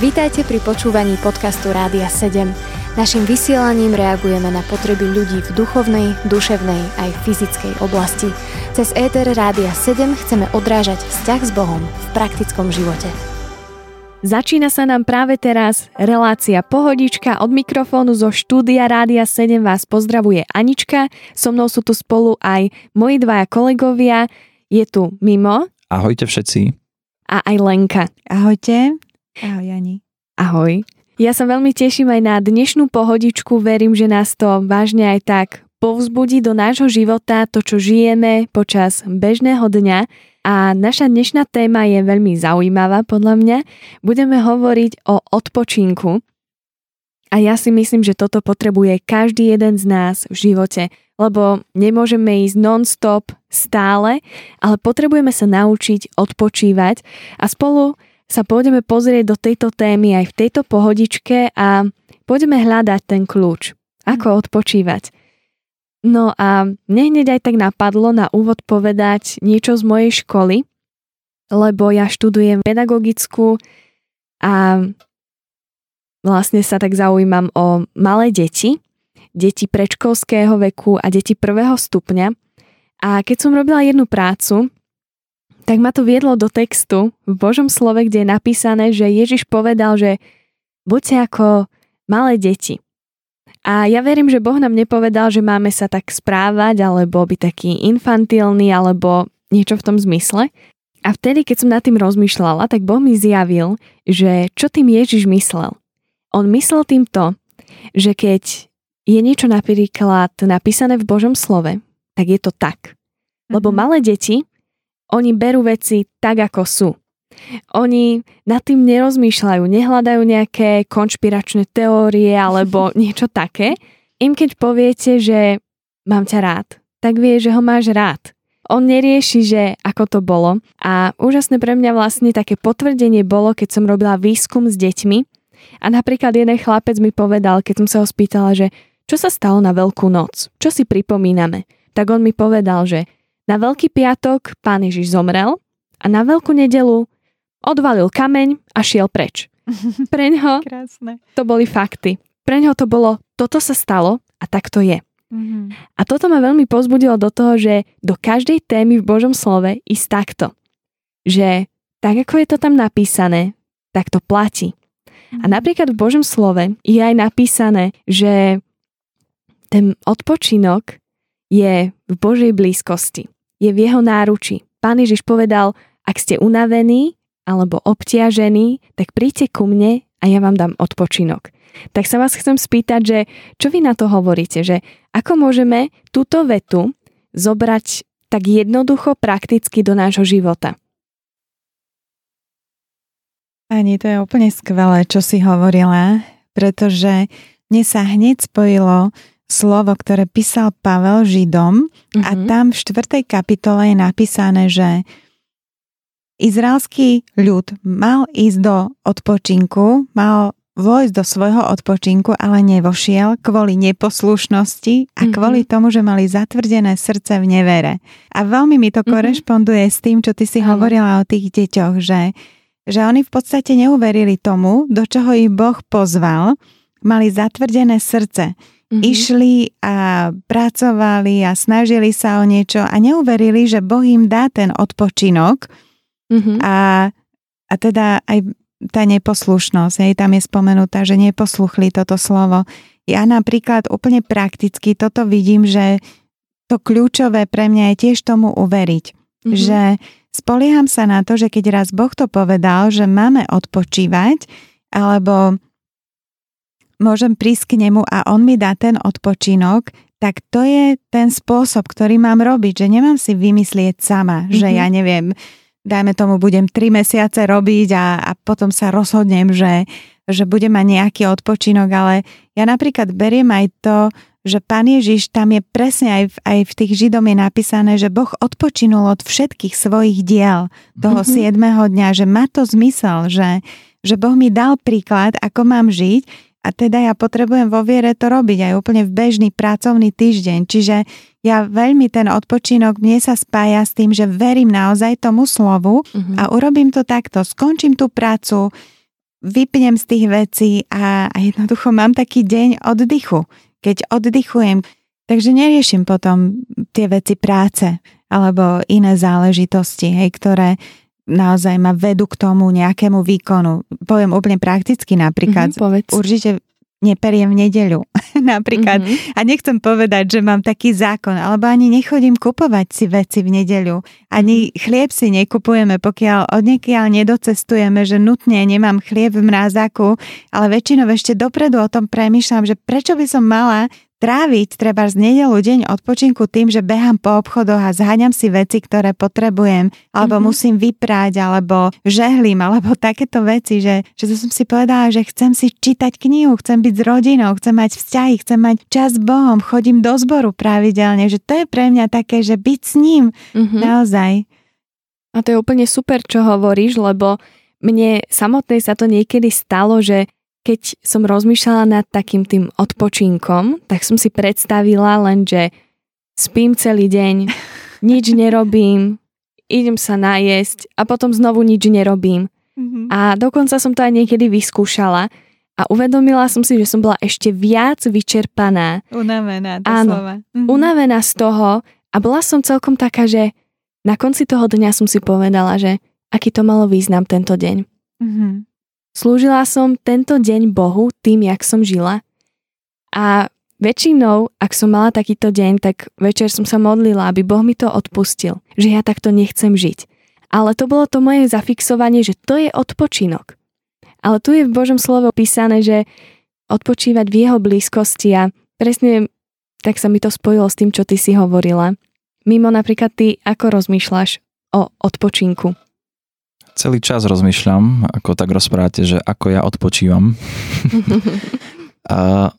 Vítajte pri počúvaní podcastu Rádia 7. Naším vysielaním reagujeme na potreby ľudí v duchovnej, duševnej aj fyzickej oblasti. Cez ETR Rádia 7 chceme odrážať vzťah s Bohom v praktickom živote. Začína sa nám práve teraz relácia Pohodička od mikrofónu zo štúdia Rádia 7 vás pozdravuje Anička. So mnou sú tu spolu aj moji dvaja kolegovia. Je tu Mimo. Ahojte všetci. A aj Lenka. Ahojte. Ahoj, Jani. Ahoj. Ja sa veľmi teším aj na dnešnú pohodičku, verím, že nás to vážne aj tak povzbudí do nášho života, to, čo žijeme počas bežného dňa. A naša dnešná téma je veľmi zaujímavá podľa mňa. Budeme hovoriť o odpočinku. A ja si myslím, že toto potrebuje každý jeden z nás v živote, lebo nemôžeme ísť non-stop stále, ale potrebujeme sa naučiť odpočívať a spolu sa pôjdeme pozrieť do tejto témy aj v tejto pohodičke a pôjdeme hľadať ten kľúč. Ako mhm. odpočívať. No a mne hneď aj tak napadlo na úvod povedať niečo z mojej školy, lebo ja študujem pedagogickú a vlastne sa tak zaujímam o malé deti, deti predškolského veku a deti prvého stupňa. A keď som robila jednu prácu, tak ma to viedlo do textu v Božom slove, kde je napísané, že Ježiš povedal, že buďte ako malé deti. A ja verím, že Boh nám nepovedal, že máme sa tak správať, alebo byť taký infantilný, alebo niečo v tom zmysle. A vtedy, keď som nad tým rozmýšľala, tak Boh mi zjavil, že čo tým Ježiš myslel. On myslel týmto, že keď je niečo napríklad napísané v Božom slove, tak je to tak. Lebo mm-hmm. malé deti oni berú veci tak, ako sú. Oni nad tým nerozmýšľajú, nehľadajú nejaké konšpiračné teórie alebo niečo také. Im keď poviete, že mám ťa rád, tak vie, že ho máš rád. On nerieši, že ako to bolo. A úžasné pre mňa vlastne také potvrdenie bolo, keď som robila výskum s deťmi. A napríklad jeden chlapec mi povedal, keď som sa ho spýtala, že čo sa stalo na Veľkú noc, čo si pripomíname. Tak on mi povedal, že na Veľký piatok pán Ježiš zomrel a na Veľkú nedelu odvalil kameň a šiel preč. Preňho Krásne. to boli fakty. Preňho to bolo, toto sa stalo a tak to je. Mm-hmm. A toto ma veľmi pozbudilo do toho, že do každej témy v Božom slove ísť takto. Že tak, ako je to tam napísané, tak to platí. Mm-hmm. A mhm. napríklad v Božom slove je aj napísané, že ten odpočinok je v Božej blízkosti je v jeho náruči. Pán Ježiš povedal, ak ste unavení alebo obtiažení, tak príďte ku mne a ja vám dám odpočinok. Tak sa vás chcem spýtať, že čo vy na to hovoríte, že ako môžeme túto vetu zobrať tak jednoducho, prakticky do nášho života? Ani to je úplne skvelé, čo si hovorila, pretože mne sa hneď spojilo slovo, ktoré písal Pavel Židom mm-hmm. a mhm. tam v štvrtej kapitole je napísané, že izraelský ľud mal ísť do odpočinku, mal vojsť do svojho odpočinku, ale nevošiel kvôli neposlušnosti a mm-hmm. kvôli tomu, že mali zatvrdené srdce v nevere. A veľmi mi to mm-hmm. korešponduje s tým, čo ty si mm-hmm. hovorila o tých deťoch, že, že oni v podstate neuverili tomu, do čoho ich Boh pozval, mali zatvrdené srdce mm-hmm. išli a pracovali a snažili sa o niečo a neuverili, že Boh im dá ten odpočinok mm-hmm. a, a teda aj tá neposlušnosť, hej, tam je spomenutá, že neposluchli toto slovo. Ja napríklad úplne prakticky toto vidím, že to kľúčové pre mňa je tiež tomu uveriť. Mm-hmm. Že spolieham sa na to, že keď raz Boh to povedal, že máme odpočívať, alebo môžem prísť k nemu a on mi dá ten odpočinok, tak to je ten spôsob, ktorý mám robiť, že nemám si vymyslieť sama, mm-hmm. že ja neviem, dajme tomu, budem tri mesiace robiť a, a potom sa rozhodnem, že, že budem mať nejaký odpočinok, ale ja napríklad beriem aj to, že Pán Ježiš tam je presne aj v, aj v tých Židom je napísané, že Boh odpočinul od všetkých svojich diel toho mm-hmm. 7. dňa, že má to zmysel, že, že Boh mi dal príklad, ako mám žiť a teda ja potrebujem vo viere to robiť aj úplne v bežný pracovný týždeň. Čiže ja veľmi ten odpočinok mne sa spája s tým, že verím naozaj tomu slovu uh-huh. a urobím to takto. Skončím tú prácu, vypnem z tých vecí a, a jednoducho mám taký deň oddychu, keď oddychujem. Takže neriešim potom tie veci práce alebo iné záležitosti, hej, ktoré naozaj ma vedú k tomu nejakému výkonu. Poviem úplne prakticky napríklad. Mm-hmm, určite neperiem v nedeľu napríklad. Mm-hmm. A nechcem povedať, že mám taký zákon, alebo ani nechodím kupovať si veci v nedeľu. Ani mhm. chlieb si nekupujeme, pokiaľ od niekiaľ nedocestujeme, že nutne nemám chlieb v mrázaku, ale väčšinou ešte dopredu o tom premýšľam, že prečo by som mala tráviť treba z nedelu deň odpočinku tým, že behám po obchodoch a zháňam si veci, ktoré potrebujem, alebo mm-hmm. musím vyprať, alebo žehlím, alebo takéto veci, že, že to som si povedala, že chcem si čítať knihu, chcem byť s rodinou, chcem mať vzťahy, chcem mať čas s Bohom, chodím do zboru pravidelne, že to je pre mňa také, že byť s ním mm-hmm. naozaj. A to je úplne super, čo hovoríš, lebo mne samotnej sa to niekedy stalo, že keď som rozmýšľala nad takým tým odpočinkom, tak som si predstavila len, že spím celý deň, nič nerobím, idem sa najesť a potom znovu nič nerobím. Mm-hmm. A dokonca som to aj niekedy vyskúšala a uvedomila som si, že som bola ešte viac vyčerpaná. Unavená, Áno, mm-hmm. unavená z toho a bola som celkom taká, že na konci toho dňa som si povedala, že aký to malo význam tento deň. Mm-hmm. Slúžila som tento deň Bohu tým, jak som žila. A väčšinou, ak som mala takýto deň, tak večer som sa modlila, aby Boh mi to odpustil, že ja takto nechcem žiť. Ale to bolo to moje zafixovanie, že to je odpočinok. Ale tu je v Božom slove písané, že odpočívať v jeho blízkosti a presne tak sa mi to spojilo s tým, čo ty si hovorila. Mimo napríklad ty, ako rozmýšľaš o odpočinku? Celý čas rozmýšľam, ako tak rozprávate, že ako ja odpočívam. a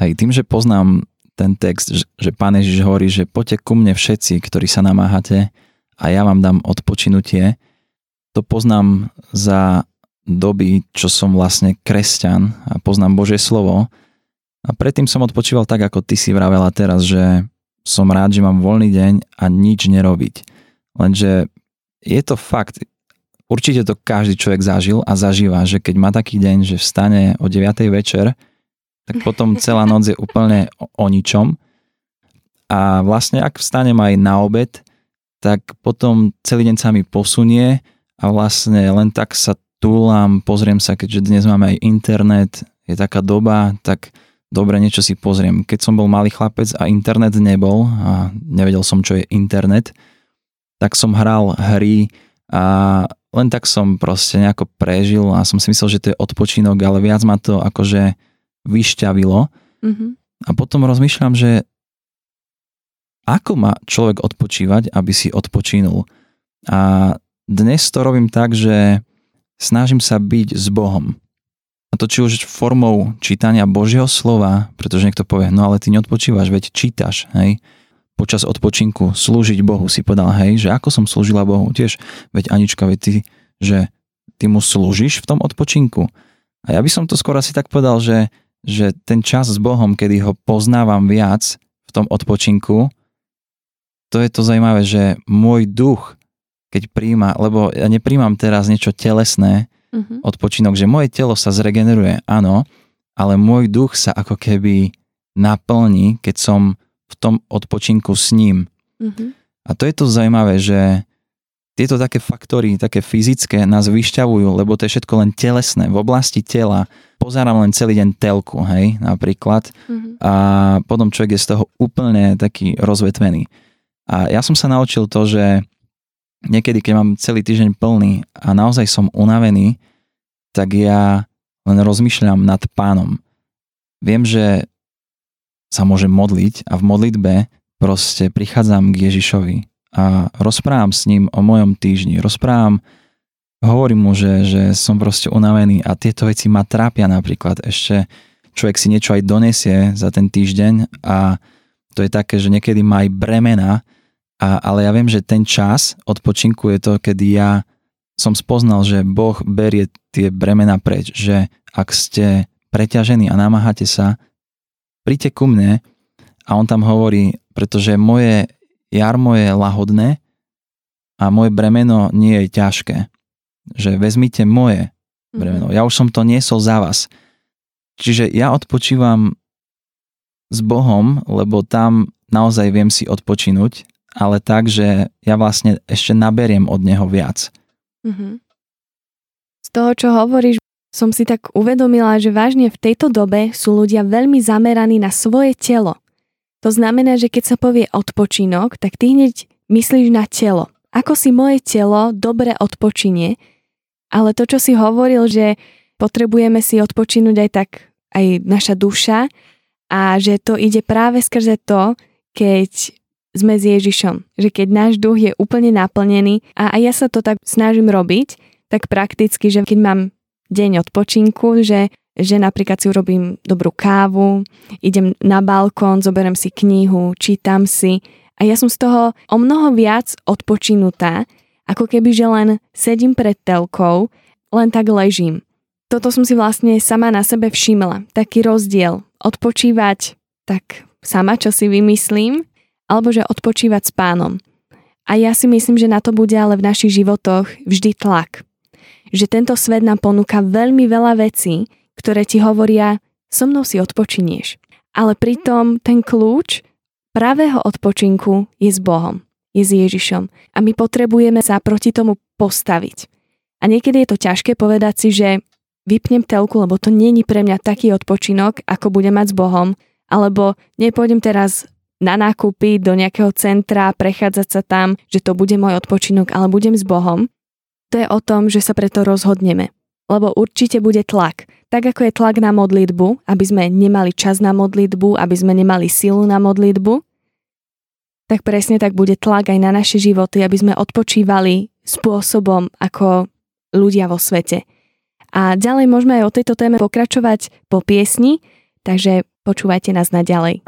aj tým, že poznám ten text, že pán Ježiš hovorí, že poďte ku mne všetci, ktorí sa namáhate a ja vám dám odpočinutie, to poznám za doby, čo som vlastne kresťan a poznám Božie slovo. A predtým som odpočíval tak, ako ty si vravela teraz, že som rád, že mám voľný deň a nič nerobiť. Lenže je to fakt, Určite to každý človek zažil a zažíva, že keď má taký deň, že vstane o 9. večer, tak potom celá noc je úplne o, o ničom. A vlastne ak vstanem aj na obed, tak potom celý deň sa mi posunie a vlastne len tak sa túlam, pozriem sa, keďže dnes máme aj internet, je taká doba, tak dobre, niečo si pozriem. Keď som bol malý chlapec a internet nebol a nevedel som, čo je internet, tak som hral hry a len tak som proste nejako prežil a som si myslel, že to je odpočinok, ale viac ma to akože vyšťavilo. Mm-hmm. A potom rozmýšľam, že ako má človek odpočívať, aby si odpočinul. A dnes to robím tak, že snažím sa byť s Bohom. A to či už formou čítania Božieho slova, pretože niekto povie, no ale ty neodpočívaš, veď čítaš, hej počas odpočinku slúžiť Bohu. Si povedal, hej, že ako som slúžila Bohu. Tiež, veď Anička, veď ty, že ty mu slúžiš v tom odpočinku. A ja by som to skôr asi tak povedal, že, že ten čas s Bohom, kedy ho poznávam viac v tom odpočinku, to je to zaujímavé, že môj duch, keď príjma, lebo ja nepríjmam teraz niečo telesné, uh-huh. odpočinok, že moje telo sa zregeneruje, áno, ale môj duch sa ako keby naplní, keď som v tom odpočinku s ním. Mm-hmm. A to je to zaujímavé, že tieto také faktory, také fyzické nás vyšťavujú, lebo to je všetko len telesné. V oblasti tela pozerám len celý deň telku, hej, napríklad. Mm-hmm. A potom človek je z toho úplne taký rozvetvený. A ja som sa naučil to, že niekedy, keď mám celý týždeň plný a naozaj som unavený, tak ja len rozmýšľam nad pánom. Viem, že sa môžem modliť a v modlitbe proste prichádzam k Ježišovi a rozprávam s ním o mojom týždni, rozprávam, hovorím mu, že, že som proste unavený a tieto veci ma trápia napríklad. Ešte človek si niečo aj donesie za ten týždeň a to je také, že niekedy má aj bremena, a, ale ja viem, že ten čas odpočinku je to, kedy ja som spoznal, že Boh berie tie bremena preč, že ak ste preťažení a namáhate sa, príďte ku mne a on tam hovorí, pretože moje jarmo je lahodné a moje bremeno nie je ťažké. Že vezmite moje bremeno. Ja už som to niesol za vás. Čiže ja odpočívam s Bohom, lebo tam naozaj viem si odpočinúť, ale tak, že ja vlastne ešte naberiem od Neho viac. Mm-hmm. Z toho, čo hovoríš, som si tak uvedomila, že vážne v tejto dobe sú ľudia veľmi zameraní na svoje telo. To znamená, že keď sa povie odpočinok, tak ty hneď myslíš na telo. Ako si moje telo dobre odpočinie, ale to, čo si hovoril, že potrebujeme si odpočinúť aj tak aj naša duša a že to ide práve skrze to, keď sme s Ježišom. Že keď náš duch je úplne naplnený a, a ja sa to tak snažím robiť, tak prakticky, že keď mám deň odpočinku, že, že napríklad si urobím dobrú kávu, idem na balkón, zoberiem si knihu, čítam si a ja som z toho o mnoho viac odpočinutá, ako keby, že len sedím pred telkou, len tak ležím. Toto som si vlastne sama na sebe všimla. Taký rozdiel. Odpočívať tak sama, čo si vymyslím, alebo že odpočívať s pánom. A ja si myslím, že na to bude ale v našich životoch vždy tlak že tento svet nám ponúka veľmi veľa vecí, ktoré ti hovoria, so mnou si odpočinieš. Ale pritom ten kľúč pravého odpočinku je s Bohom, je s Ježišom. A my potrebujeme sa proti tomu postaviť. A niekedy je to ťažké povedať si, že vypnem telku, lebo to není pre mňa taký odpočinok, ako budem mať s Bohom, alebo nepôjdem teraz na nákupy do nejakého centra, prechádzať sa tam, že to bude môj odpočinok, ale budem s Bohom. To je o tom, že sa preto rozhodneme. Lebo určite bude tlak. Tak ako je tlak na modlitbu, aby sme nemali čas na modlitbu, aby sme nemali silu na modlitbu, tak presne tak bude tlak aj na naše životy, aby sme odpočívali spôsobom ako ľudia vo svete. A ďalej môžeme aj o tejto téme pokračovať po piesni, takže počúvajte nás naďalej.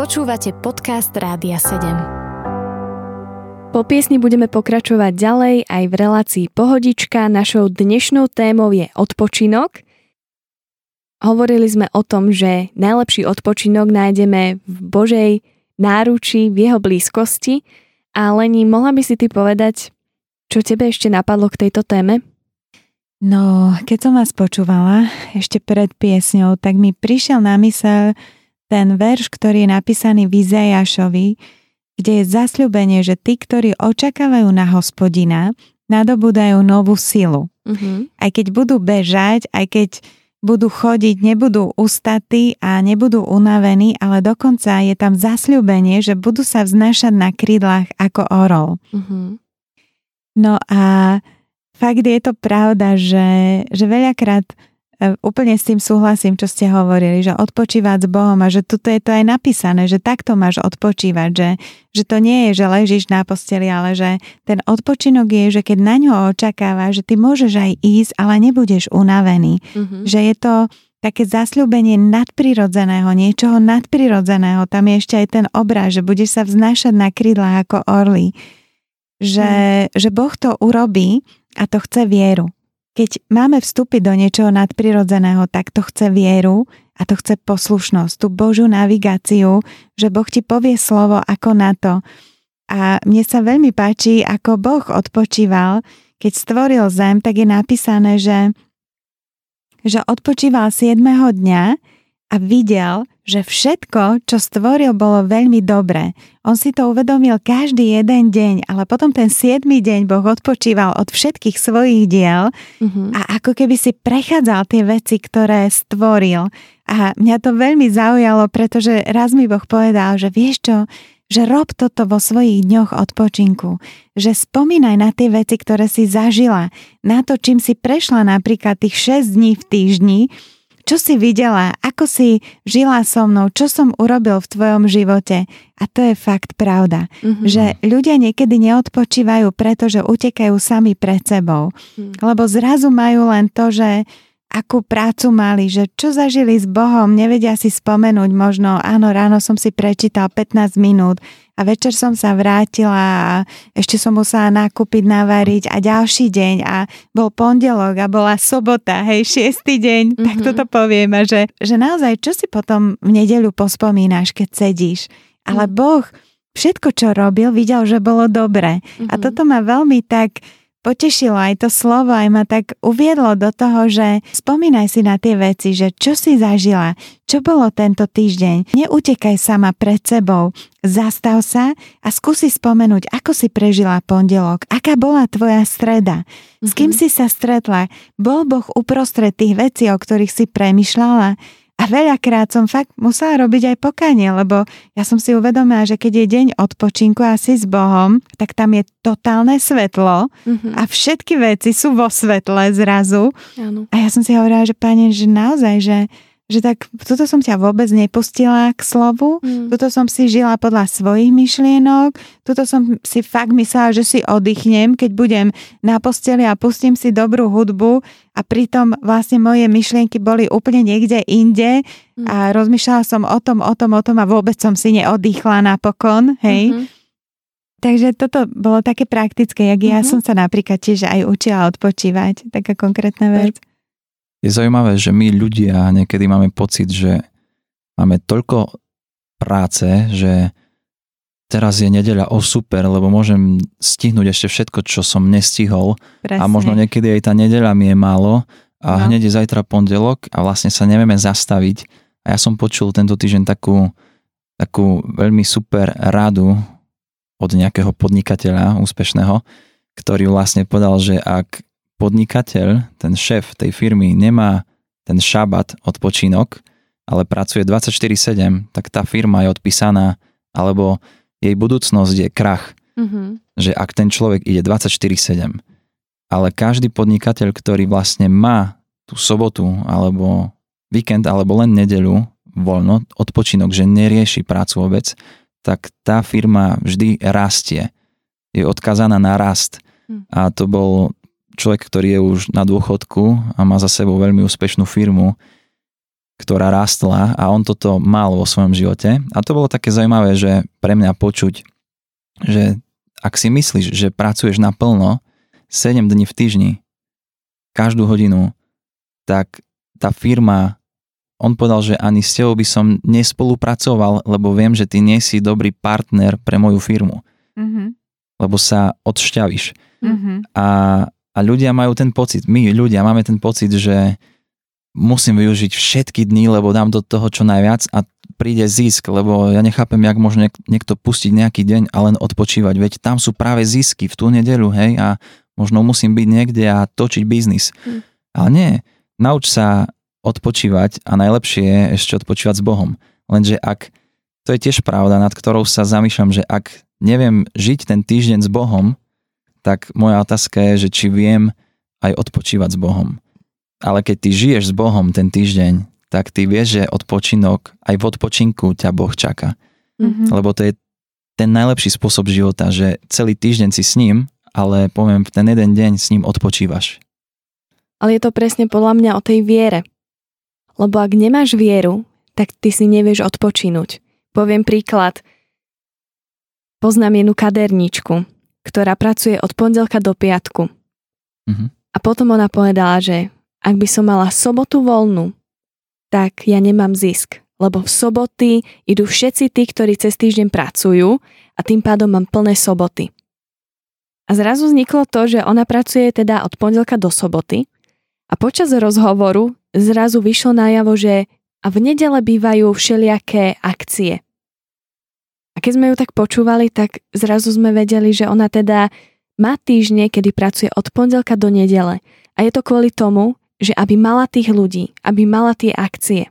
Počúvate podcast Rádia 7. Po piesni budeme pokračovať ďalej aj v relácii Pohodička. Našou dnešnou témou je odpočinok. Hovorili sme o tom, že najlepší odpočinok nájdeme v Božej náruči, v jeho blízkosti. A Leni, mohla by si ty povedať, čo tebe ešte napadlo k tejto téme? No, keď som vás počúvala ešte pred piesňou, tak mi prišiel na mysel ten verš, ktorý je napísaný v Izajašovi, kde je zasľubenie, že tí, ktorí očakávajú na hospodina, nadobudajú novú silu. Uh-huh. Aj keď budú bežať, aj keď budú chodiť, nebudú ustatí a nebudú unavení, ale dokonca je tam zasľubenie, že budú sa vznášať na krídlach ako orol. Uh-huh. No a fakt je to pravda, že, že veľakrát úplne s tým súhlasím, čo ste hovorili, že odpočívať s Bohom a že tuto je to aj napísané, že takto máš odpočívať, že, že to nie je, že ležíš na posteli, ale že ten odpočinok je, že keď na ňo očakávaš, že ty môžeš aj ísť, ale nebudeš unavený. Mm-hmm. Že je to také zasľúbenie nadprirodzeného, niečoho nadprirodzeného. Tam je ešte aj ten obraz, že budeš sa vznášať na krídla ako orly. Že, mm. že Boh to urobí a to chce vieru. Keď máme vstúpiť do niečoho nadprirodzeného, tak to chce vieru a to chce poslušnosť, tú Božú navigáciu, že Boh ti povie slovo ako na to. A mne sa veľmi páči, ako Boh odpočíval, keď stvoril zem, tak je napísané, že, že odpočíval 7. dňa a videl, že všetko, čo stvoril, bolo veľmi dobré. On si to uvedomil každý jeden deň, ale potom ten siedmy deň Boh odpočíval od všetkých svojich diel uh-huh. a ako keby si prechádzal tie veci, ktoré stvoril. A mňa to veľmi zaujalo, pretože raz mi Boh povedal, že vieš čo, že rob toto vo svojich dňoch odpočinku, že spomínaj na tie veci, ktoré si zažila, na to, čím si prešla napríklad tých 6 dní v týždni, čo si videla, ako si žila so mnou, čo som urobil v tvojom živote. A to je fakt pravda, mm-hmm. že ľudia niekedy neodpočívajú, pretože utekajú sami pred sebou. Mm. Lebo zrazu majú len to, že akú prácu mali, že čo zažili s Bohom, nevedia si spomenúť možno, áno, ráno som si prečítal 15 minút a večer som sa vrátila a ešte som musela nakúpiť, navariť a ďalší deň a bol pondelok a bola sobota, hej, šiestý deň, mm-hmm. tak toto poviem a že, že naozaj, čo si potom v nedeľu pospomínaš, keď sedíš, ale mm. Boh všetko, čo robil, videl, že bolo dobre. Mm-hmm. A mhm. toto ma veľmi tak potešilo aj to slovo, aj ma tak uviedlo do toho, že spomínaj si na tie veci, že čo si zažila, čo bolo tento týždeň. Neutekaj sama pred sebou, zastav sa a skúsi spomenúť, ako si prežila pondelok, aká bola tvoja streda, s kým mm-hmm. si sa stretla, bol Boh uprostred tých vecí, o ktorých si premyšľala, a veľakrát som fakt musela robiť aj pokanie, lebo ja som si uvedomila, že keď je deň odpočinku asi s Bohom, tak tam je totálne svetlo mm-hmm. a všetky veci sú vo svetle zrazu. Áno. A ja som si hovorila, že pane, že naozaj, že že tak toto som ťa vôbec nepustila k slovu, mm. toto som si žila podľa svojich myšlienok, toto som si fakt myslela, že si oddychnem, keď budem na posteli a pustím si dobrú hudbu a pritom vlastne moje myšlienky boli úplne niekde inde mm. a rozmýšľala som o tom, o tom, o tom a vôbec som si neoddychla napokon, hej. Mm-hmm. Takže toto bolo také praktické, jak mm-hmm. ja som sa napríklad tiež aj učila odpočívať, taká konkrétna vec je zaujímavé, že my ľudia niekedy máme pocit, že máme toľko práce, že teraz je nedeľa, o super, lebo môžem stihnúť ešte všetko, čo som nestihol Presne. a možno niekedy aj tá nedeľa mi je málo a no. hneď je zajtra pondelok a vlastne sa nevieme zastaviť. A ja som počul tento týždeň takú, takú veľmi super radu od nejakého podnikateľa úspešného, ktorý vlastne povedal, že ak podnikateľ, ten šéf tej firmy nemá ten šabat odpočinok, ale pracuje 24-7, tak tá firma je odpísaná, alebo jej budúcnosť je krach. Mm-hmm. Že ak ten človek ide 24-7, ale každý podnikateľ, ktorý vlastne má tú sobotu, alebo víkend, alebo len nedeľu, voľno, odpočinok, že nerieši prácu vôbec, tak tá firma vždy rastie. Je odkazaná na rast. Hm. A to bol človek, ktorý je už na dôchodku a má za sebou veľmi úspešnú firmu, ktorá rastla a on toto mal vo svojom živote. A to bolo také zaujímavé, že pre mňa počuť, že ak si myslíš, že pracuješ naplno 7 dní v týždni, každú hodinu, tak tá firma, on povedal, že ani s tebou by som nespolupracoval, lebo viem, že ty nie si dobrý partner pre moju firmu. Mm-hmm. Lebo sa odšťavíš. Mm-hmm. A a ľudia majú ten pocit, my ľudia máme ten pocit, že musím využiť všetky dny, lebo dám do toho čo najviac a príde zisk, lebo ja nechápem, jak môže niekto pustiť nejaký deň a len odpočívať, veď tam sú práve zisky v tú nedelu, hej, a možno musím byť niekde a točiť biznis. Mm. Ale nie, nauč sa odpočívať a najlepšie je ešte odpočívať s Bohom. Lenže ak, to je tiež pravda, nad ktorou sa zamýšľam, že ak neviem žiť ten týždeň s Bohom, tak moja otázka je, že či viem aj odpočívať s Bohom. Ale keď ty žiješ s Bohom ten týždeň, tak ty vieš, že odpočinok, aj v odpočinku ťa Boh čaká. Mm-hmm. Lebo to je ten najlepší spôsob života, že celý týždeň si s ním, ale poviem, v ten jeden deň s ním odpočívaš. Ale je to presne podľa mňa o tej viere. Lebo ak nemáš vieru, tak ty si nevieš odpočinúť. Poviem príklad. Poznám jednu kaderničku, ktorá pracuje od pondelka do piatku. Mm-hmm. A potom ona povedala, že ak by som mala sobotu voľnú, tak ja nemám zisk, lebo v soboty idú všetci tí, ktorí cez týždeň pracujú a tým pádom mám plné soboty. A zrazu vzniklo to, že ona pracuje teda od pondelka do soboty a počas rozhovoru zrazu vyšlo najavo, že a v nedele bývajú všelijaké akcie. A keď sme ju tak počúvali, tak zrazu sme vedeli, že ona teda má týždne, kedy pracuje od pondelka do nedele. A je to kvôli tomu, že aby mala tých ľudí, aby mala tie akcie.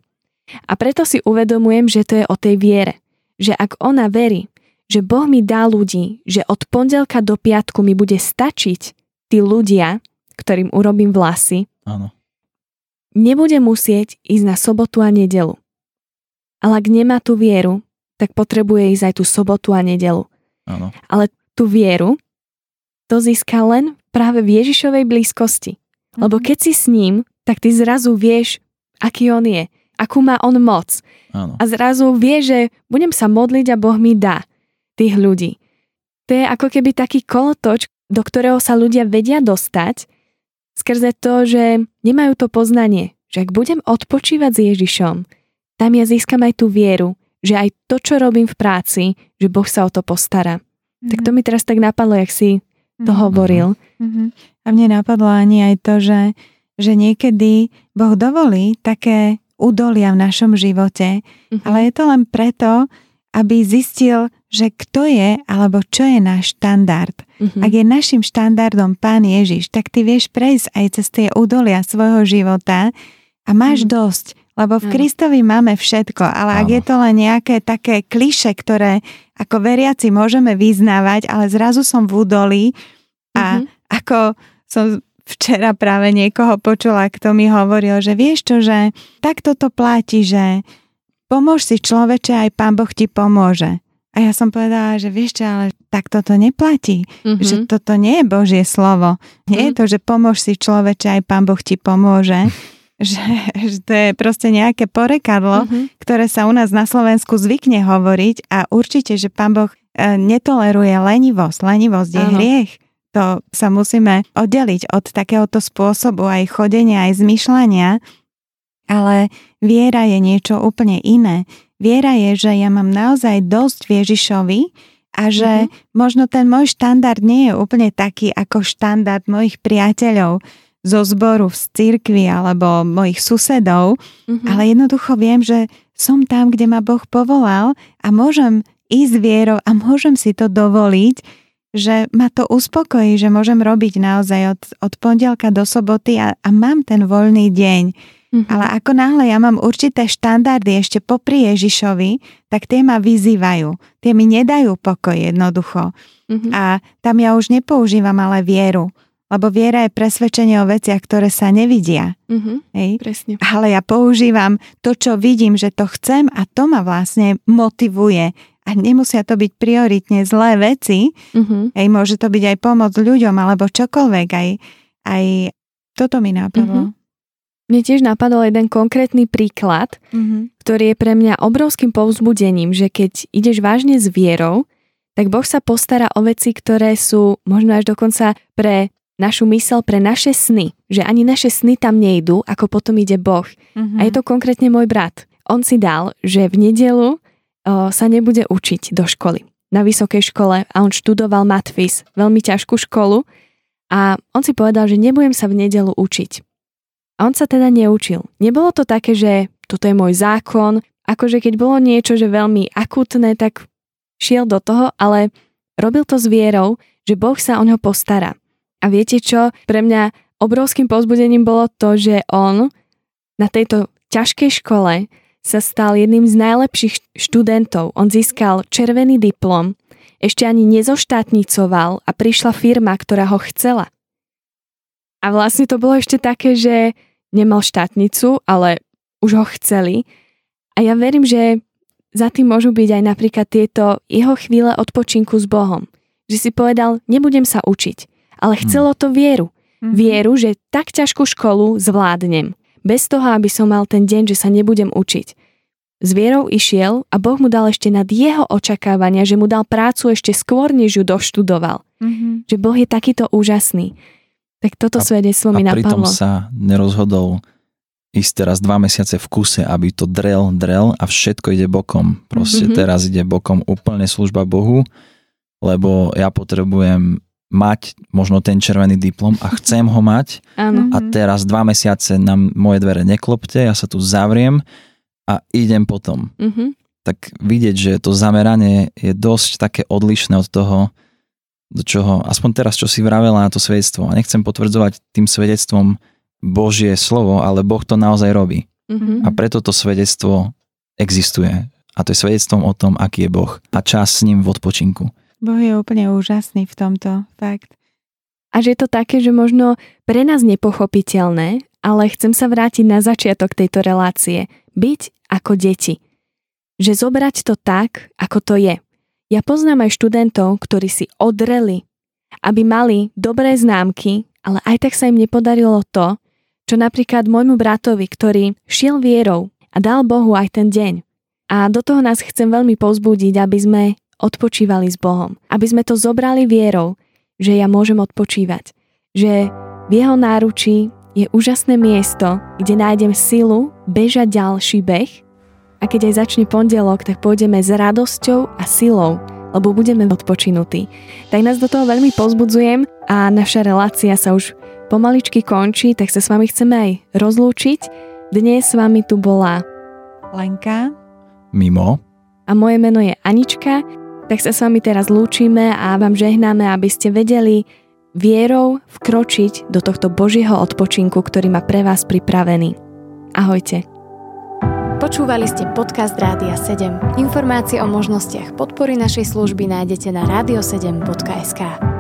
A preto si uvedomujem, že to je o tej viere. Že ak ona verí, že Boh mi dá ľudí, že od pondelka do piatku mi bude stačiť tí ľudia, ktorým urobím vlasy, Áno. nebude musieť ísť na sobotu a nedelu. Ale ak nemá tú vieru, tak potrebuje ísť aj tú sobotu a nedelu. Áno. Ale tú vieru to získa len práve v Ježišovej blízkosti. Mm-hmm. Lebo keď si s ním, tak ty zrazu vieš, aký on je, akú má on moc. Áno. A zrazu vie, že budem sa modliť a Boh mi dá tých ľudí. To je ako keby taký kolotoč, do ktorého sa ľudia vedia dostať skrze to, že nemajú to poznanie, že ak budem odpočívať s Ježišom, tam ja získam aj tú vieru, že aj to, čo robím v práci, že Boh sa o to postará. Mm-hmm. Tak to mi teraz tak napadlo, jak si to Mhm. hovoril. Mhm. A mne napadlo ani aj to, že, že niekedy Boh dovolí také údolia v našom živote, Mhm. ale je to len preto, aby zistil, že kto je alebo čo je náš štandard. Mhm. Ak je našim štandardom Pán Ježiš, tak ty vieš prejsť aj cez tie údolia svojho života a máš Mhm. dosť, lebo v. Kristovi máme všetko, ale ak je to len nejaké také kliše, ktoré ako veriaci môžeme vyznávať, ale zrazu som v údolí a Mhm. ako som včera práve niekoho počula, kto mi hovoril, že vieš čo, že takto to platí, že pomôž si človeče, aj pán Boh ti pomôže. A ja som povedala, že vieš čo, ale takto to neplatí. Mhm. Že toto nie je Božie slovo. Nie je Mhm. to, že pomôž si človeče, aj pán Boh ti pomôže. že, že to je proste nejaké porekadlo, Mhm. ktoré sa u nás na Slovensku zvykne hovoriť a určite, že pán Boh e, netoleruje lenivosť. Lenivosť je Áno. hriech. To sa musíme oddeliť od takéhoto spôsobu aj chodenia, aj zmyšľania. Ale viera je niečo úplne iné. Viera je, že ja mám naozaj dosť Ježišovi a že možno ten môj štandard nie je úplne taký ako štandard mojich priateľov zo zboru z cirkvi alebo mojich susedov, Mhm. ale jednoducho viem, že som tam, kde ma Boh povolal a môžem ísť vierou a môžem si to dovoliť, že ma to uspokojí, že môžem robiť naozaj od, od pondelka do soboty a, a mám ten voľný deň. Mhm. Ale ako náhle ja mám určité štandardy ešte popri Ježišovi, tak tie ma vyzývajú. Tie mi nedajú pokoj jednoducho. Mhm. A tam ja už nepoužívam ale vieru. Lebo viera je presvedčenie o veciach, ktoré sa nevidia. Mhm. Hej? Presne. Ale ja používam to, čo vidím, že to chcem a to ma vlastne motivuje. A nemusia to byť prioritne zlé veci. Mhm. Hej, môže to byť aj pomoc ľuďom alebo čokoľvek. Aj, aj toto mi napadlo. Mne tiež napadol jeden konkrétny príklad, Mhm. ktorý je pre mňa obrovským povzbudením, že keď ideš vážne s vierou, tak Boh sa postará o veci, ktoré sú možno až dokonca pre našu mysel, pre naše sny. Že ani naše sny tam nejdú, ako potom ide Boh. Mhm. A je to konkrétne môj brat. On si dal, že v nedelu o, sa nebude učiť do školy. Na vysokej škole a on študoval matfis, veľmi ťažkú školu a on si povedal, že nebudem sa v nedelu učiť. A on sa teda neučil. Nebolo to také, že toto je môj zákon, akože keď bolo niečo, že veľmi akutné, tak šiel do toho, ale robil to s vierou, že Boh sa o ňo postará. A viete čo? Pre mňa obrovským pozbudením bolo to, že on na tejto ťažkej škole sa stal jedným z najlepších študentov. On získal červený diplom, ešte ani nezoštátnicoval a prišla firma, ktorá ho chcela. A vlastne to bolo ešte také, že nemal štátnicu, ale už ho chceli. A ja verím, že za tým môžu byť aj napríklad tieto jeho chvíle odpočinku s Bohom. Že si povedal, nebudem sa učiť, ale chcelo to vieru. Mhm. Vieru, že tak ťažkú školu zvládnem. Bez toho, aby som mal ten deň, že sa nebudem učiť. S vierou išiel a Boh mu dal ešte nad jeho očakávania, že mu dal prácu ešte skôr, než ju doštudoval. Mhm. Že Boh je takýto úžasný. Tak toto A- svedectvo mi a pritom napadlo. sa nerozhodol ísť teraz dva mesiace v kuse, aby to drel, drel a všetko ide bokom. Proste Mhm. teraz ide bokom úplne služba Bohu, lebo ja potrebujem mať možno ten červený diplom a chcem ho mať Áno. a Mhm. teraz dva mesiace na moje dvere neklopte, ja sa tu zavriem a idem potom. Mhm. Tak vidieť, že to zameranie je dosť také odlišné od toho, do čoho, aspoň teraz, čo si vravela na to svedectvo. A nechcem potvrdzovať tým svedectvom Božie slovo, ale Boh to naozaj robí. Mhm. A preto to svedectvo existuje. A to je svedectvom o tom, aký je Boh. A čas s ním v odpočinku. Boh je úplne úžasný v tomto, fakt. A že je to také, že možno pre nás nepochopiteľné, ale chcem sa vrátiť na začiatok tejto relácie. Byť ako deti. Že zobrať to tak, ako to je. Ja poznám aj študentov, ktorí si odreli, aby mali dobré známky, ale aj tak sa im nepodarilo to, čo napríklad môjmu bratovi, ktorý šiel vierou a dal Bohu aj ten deň. A do toho nás chcem veľmi povzbudiť, aby sme odpočívali s Bohom. Aby sme to zobrali vierou, že ja môžem odpočívať. Že v jeho náručí je úžasné miesto, kde nájdem silu bežať ďalší beh a keď aj začne pondelok, tak pôjdeme s radosťou a silou lebo budeme odpočinutí. Tak nás do toho veľmi pozbudzujem a naša relácia sa už pomaličky končí, tak sa s vami chceme aj rozlúčiť. Dnes s vami tu bola Lenka, Mimo. a moje meno je Anička, tak sa s vami teraz lúčime a vám žehnáme, aby ste vedeli vierou vkročiť do tohto Božieho odpočinku, ktorý má pre vás pripravený. Ahojte. Počúvali ste podcast Rádia 7. Informácie o možnostiach podpory našej služby nájdete na radio7.sk.